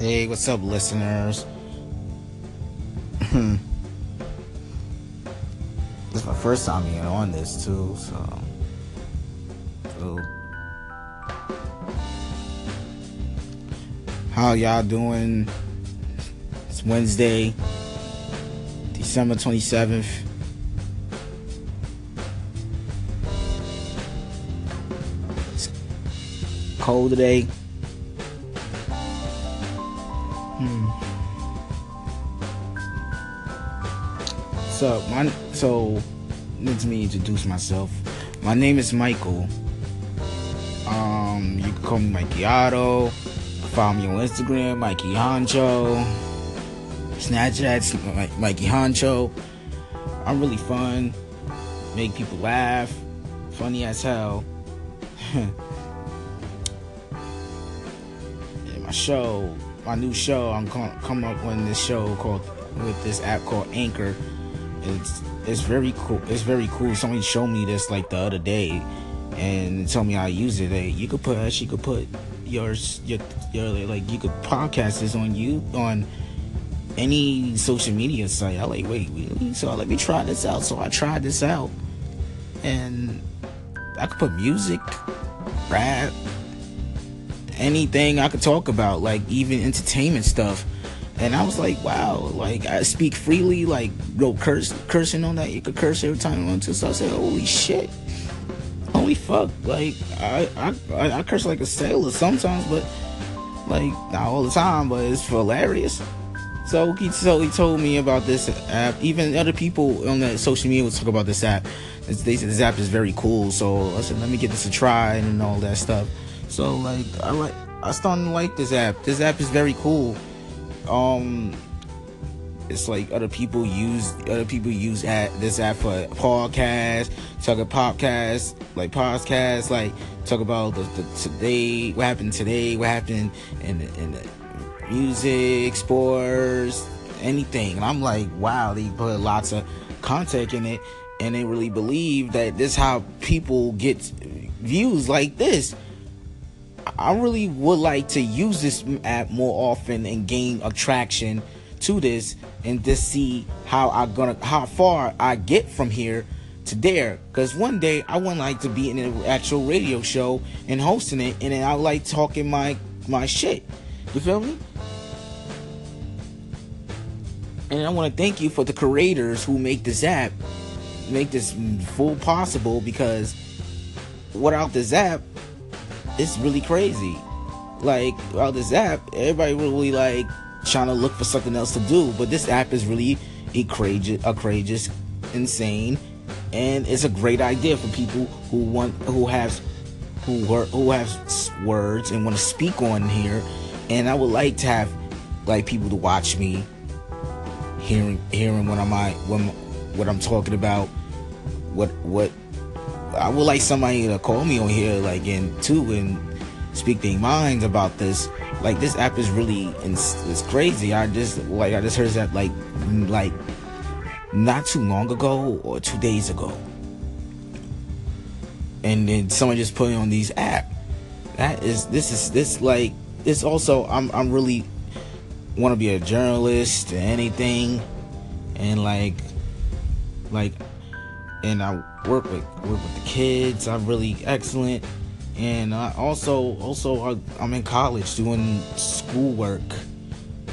Hey, what's up, listeners? this is my first time being on this too, so. so how y'all doing? It's Wednesday, December 27th. It's cold today. Hmm. So my so let me introduce myself. My name is Michael. Um, you can call me Mikey Otto. Follow me on Instagram, Mikey Honcho. Snapchat's Mikey Honcho. I'm really fun. Make people laugh. Funny as hell. and my show, my new show, I'm coming up on this show called with this app called Anchor. It's it's very cool. It's very cool. Somebody showed me this like the other day, and told me I use it. Like, you could put, actually could put yours, your, your like you could podcast this on you on any social media site. I like wait, really? So let me try this out. So I tried this out, and I could put music, rap, anything I could talk about, like even entertainment stuff. And I was like, wow, like I speak freely, like no curse cursing on that. You could curse every time you want to. So I said, holy shit. Holy fuck. Like I I I curse like a sailor sometimes, but like not all the time, but it's hilarious. So he so he told me about this app. Even other people on the social media would talk about this app. They said this app is very cool. So I said, let me give this a try and all that stuff. So like I like I started to like this app. This app is very cool um it's like other people use other people use at this app for podcast, talk about podcast, like podcast, like talk about the, the, today, what happened today, what happened in the, in the music, sports, anything. And I'm like, wow, they put lots of content in it, and they really believe that this how people get views like this. I really would like to use this app more often and gain attraction to this and just see how I gonna how far I get from here to there. Cause one day I would like to be in an actual radio show and hosting it, and then I like talking my my shit. You feel me? And I want to thank you for the creators who make this app, make this full possible. Because without this app, it's really crazy. Like, without this app, everybody really like trying to look for something else to do. But this app is really courageous, courageous, insane, and it's a great idea for people who want, who have, who were who have words and want to speak on here. And I would like to have like people to watch me, hearing hearing what I'm what, what I'm talking about, what what I would like somebody to call me on here, like, and too, and speak their minds about this. Like, this app is really, it's, it's crazy. I just, like, I just heard that, like, like, not too long ago or two days ago. And then someone just put on these app. That is, this is, this, like, it's also, I'm, I'm really want to be a journalist or anything. And, like, like, and I work with work with the kids. I'm really excellent, and I also also I'm in college doing schoolwork,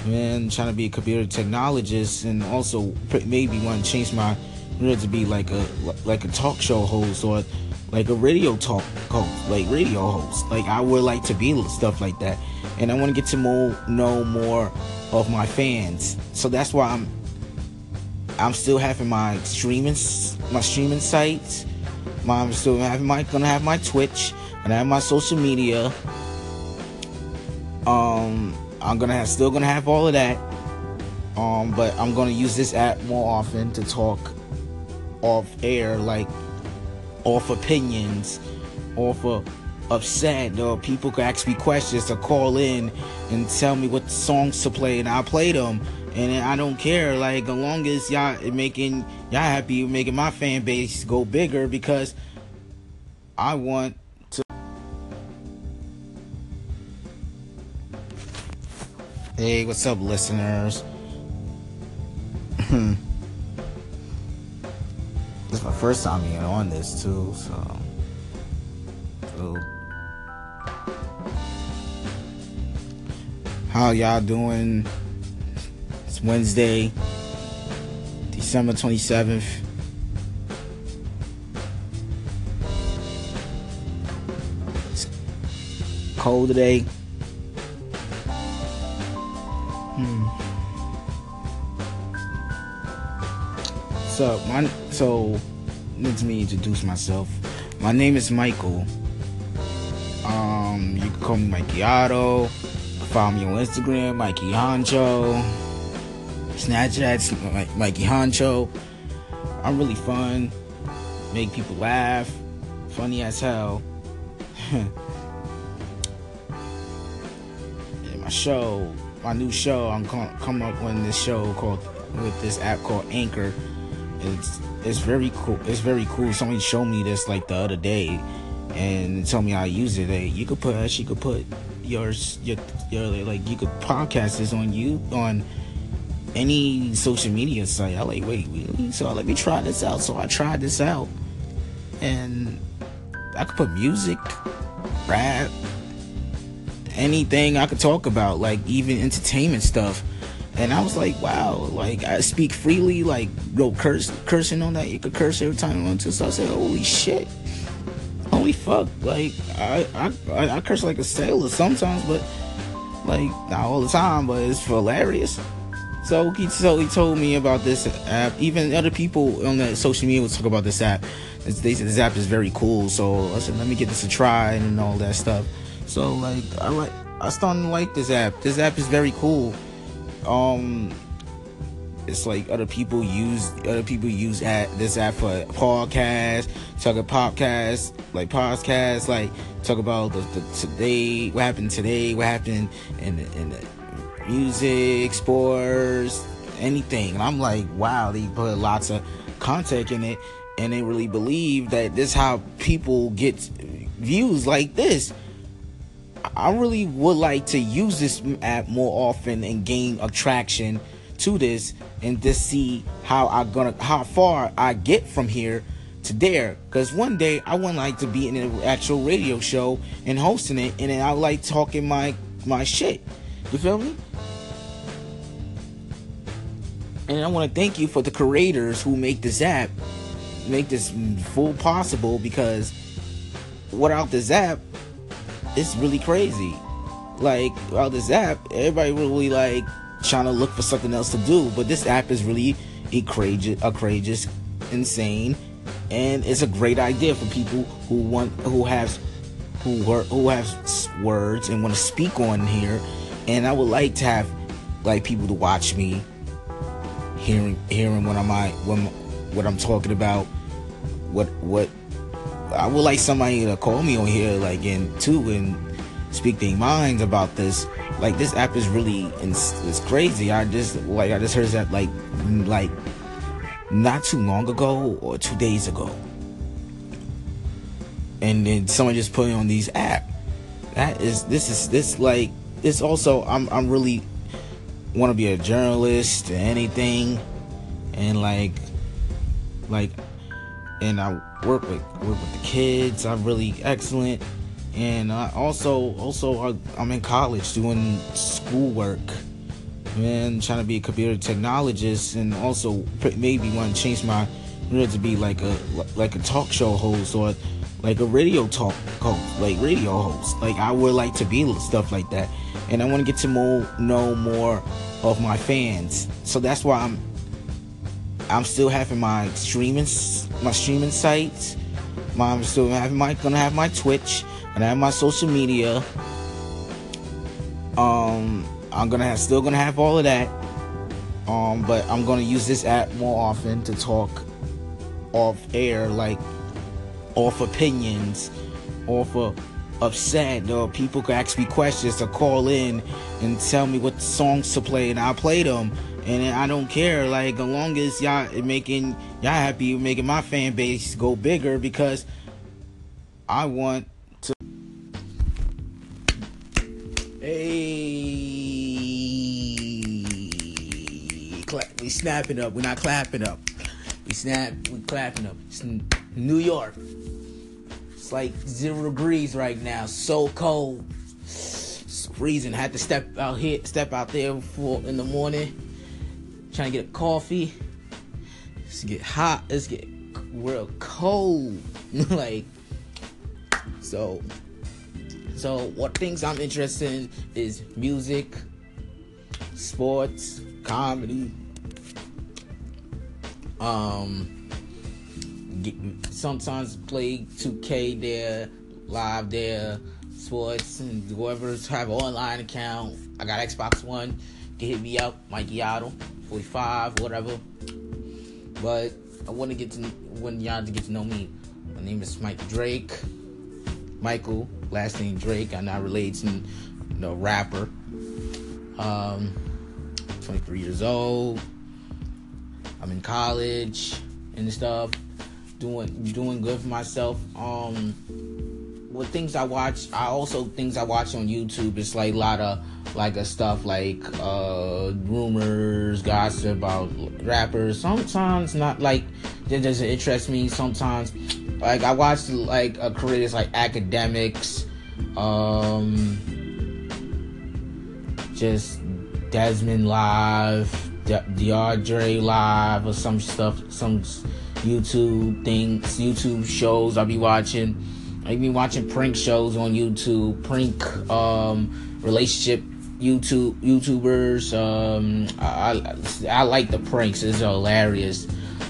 man, trying to be a computer technologist, and also maybe want to change my career to be like a like a talk show host or like a radio talk host, like radio host. Like I would like to be stuff like that, and I want to get to more know more of my fans. So that's why I'm I'm still having my streaming my streaming sites. I'm still having my gonna have my Twitch and I have my social media. Um, I'm gonna have still gonna have all of that. Um, but I'm gonna use this app more often to talk off air, like off opinions, off of upset, or people can ask me questions to call in and tell me what songs to play, and I'll play them and I don't care. Like as long as y'all making y'all happy, making my fan base go bigger because I want to. Hey, what's up, listeners? Hmm. this is my first time being on this too, so. How y'all doing? Wednesday, December 27th. It's cold today. Hmm. So my so let me introduce myself. My name is Michael. Um, you can call me Mikey Otto. Follow me on Instagram, Mikey Honcho. Snapchat, Mikey Honcho. I'm really fun. Make people laugh. Funny as hell. my show, my new show, I'm coming up on this show called with this app called Anchor. It's it's very cool. It's very cool. Somebody showed me this like the other day, and told me how to use it. Hey, you could put actually could put yours your your like you could podcast this on you on any social media site. I like wait, really? So let me try this out. So I tried this out, and I could put music, rap, anything I could talk about, like even entertainment stuff. And I was like, wow, like I speak freely, like go curse cursing on that. You could curse every time you want to. So I said, holy shit, holy fuck, like I I I curse like a sailor sometimes, but like not all the time, but it's hilarious. So he so he told me about this app. Even other people on the social media would talk about this app. They said this app is very cool. So I said, let me get this a try and all that stuff. So like I like I started to like this app. This app is very cool. Um it's like other people use other people use at this app for podcast, talk about podcast, like podcast, like talk about the, the, today, what happened today, what happened in the, in the music, sports, anything. And I'm like, wow, they put lots of content in it, and they really believe that this how people get views like this. I really would like to use this app more often and gain attraction to this and just see how I gonna how far I get from here to there. Cause one day I would like to be in an actual radio show and hosting it, and then I like talking my my shit. You feel me? And I want to thank you for the creators who make this app, make this full possible. Because without this app, it's really crazy. Like without this app, everybody really like trying to look for something else to do. But this app is really courageous, courageous, insane, and it's a great idea for people who want, who have, who who have words and want to speak on here. And I would like to have like people to watch me, hearing hearing what I'm when, what I'm talking about, what what I would like somebody to call me on here, like in too, and speak their minds about this. Like this app is really it's, it's crazy. I just like I just heard that like like not too long ago or two days ago, and then someone just put it on these app. That is this is this like it's also I'm I'm really want to be a journalist or anything, and like like and I work with work with the kids. I'm really excellent. And I also also I'm in college doing schoolwork man trying to be a computer technologist. And also maybe want to change my career to be like a like a talk show host or like a radio talk host like radio host. Like I would like to be stuff like that and I want to get to more know more of my fans so that's why I'm I'm still having my streaming my streaming sites I'm still having my gonna have my Twitch and I have my social media. Um, I'm gonna have still gonna have all of that. Um, but I'm gonna use this app more often to talk off air, like off opinions, off of upset, or people could ask me questions or call in and tell me what songs to play, and I'll play them. And I don't care, like as long as y'all making y'all happy, making my fan base go bigger because I want to Hey. cla- we snapping up. We're not clapping up. We snap. We clapping up. It's New York. It's like zero degrees right now. So cold. It's freezing. Had to step out here, step out there for in the morning. Trying to get a coffee. It's get hot. It's get real cold. like so. So what things I'm interested in is music, sports, comedy. Um, sometimes play 2K there, live there, sports, and whoever's have an online account. I got Xbox One. Can hit me up, Mikey Otto, 45, whatever. But I want to get to want y'all to get to know me. My name is Mike Drake. Michael, last name Drake. I'm not related to no rapper. Um, 23 years old. I'm in college and stuff. Doing doing good for myself. Um, with things I watch, I also things I watch on YouTube. It's like a lot of like a stuff like uh rumors, gossip about rappers. Sometimes not like that doesn't interest me. Sometimes like I watch like a careers like Akademiks, um, just Desmond Live, De- DeAndre Live, or some stuff, some YouTube things, YouTube shows I'll be watching. I've been watching prank shows on YouTube, prank um, relationship YouTube YouTubers. Um, I, I, I like the pranks; it's hilarious.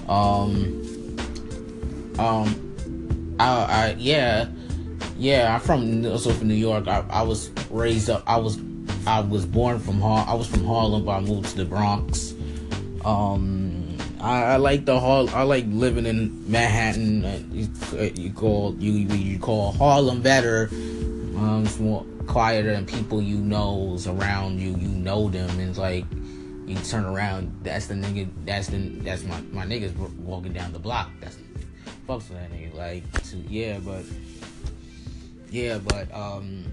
Um, um, I, I yeah, yeah. I'm from also from New York. I, I was raised up. I was I was born from Har. I was from Harlem, but I moved to the Bronx. Um, I, I like the Hall. I like living in Manhattan. You, you call you you call Harlem better. Um, it's more quieter and people you know's around you. You know them, and it's like you turn around. That's the nigga. That's the that's my my niggas walking down the block. That's fucks with that nigga. Like, to, yeah, but yeah, but um,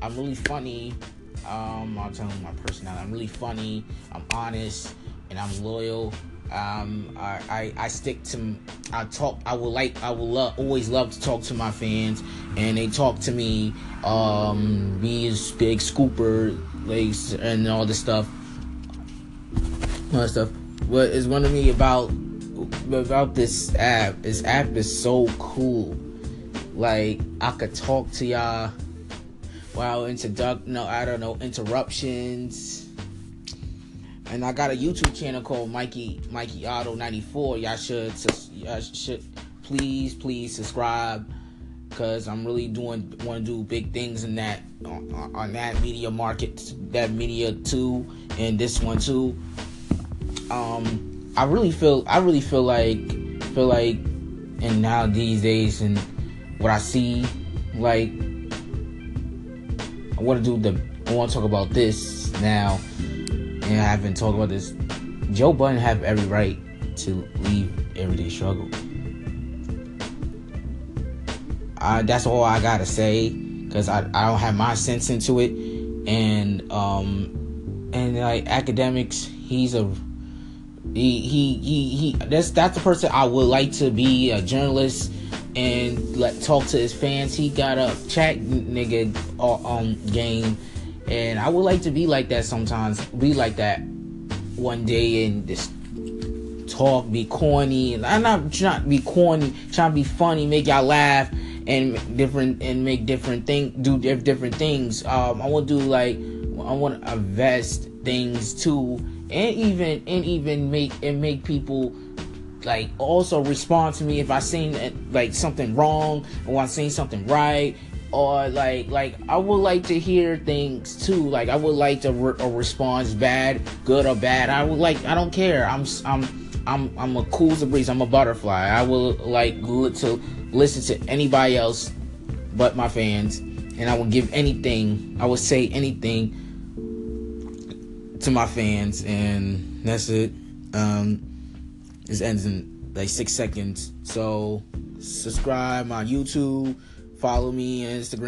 I'm really funny. Um, I'll tell my personality. I'm really funny. I'm honest, and I'm loyal. Um, I, I, I stick to I talk I will like I will love, always love to talk to my fans and they talk to me um me as big scooper like and all this stuff. All that stuff. What is one of me about about this app. This app is so cool. Like I could talk to y'all while introduct no I don't know interruptions and I got a YouTube channel called Mikey Mikey Auto 94. Y'all should y'all should please please subscribe because I'm really doing want to do big things in that on, on, that media market, that media too, and this one too. Um, I really feel I really feel like feel like, and now these days and what I see, like I want to do the I want to talk about this now and I have been talking about this. Joe Budden have every right to leave everyday struggle. I, that's all I gotta say because I, I don't have my sense into it, and um and like Akademiks, he's a he he he, he that's that's the person I would like to be a journalist and like talk to his fans. He got a chat nigga uh, um game and I would like to be like that sometimes. Be like that one day and just talk, be corny. And I'm not trying to be corny, trying to be funny, make y'all laugh and different and make different thing do different things. Um, I want to do like I want to invest things too, and even and even make and make people like also respond to me if I seen like something wrong or I seen something right or like like I would like to hear things too. Like I would like to re- a response, bad, good or bad. I would like. I don't care. I'm I'm I'm I'm a cool as a breeze. I'm a butterfly. I will like to listen to anybody else but my fans, and I will give anything. I will say anything to my fans, and that's it. Um, this ends in like six seconds. So subscribe on YouTube Follow me on Instagram.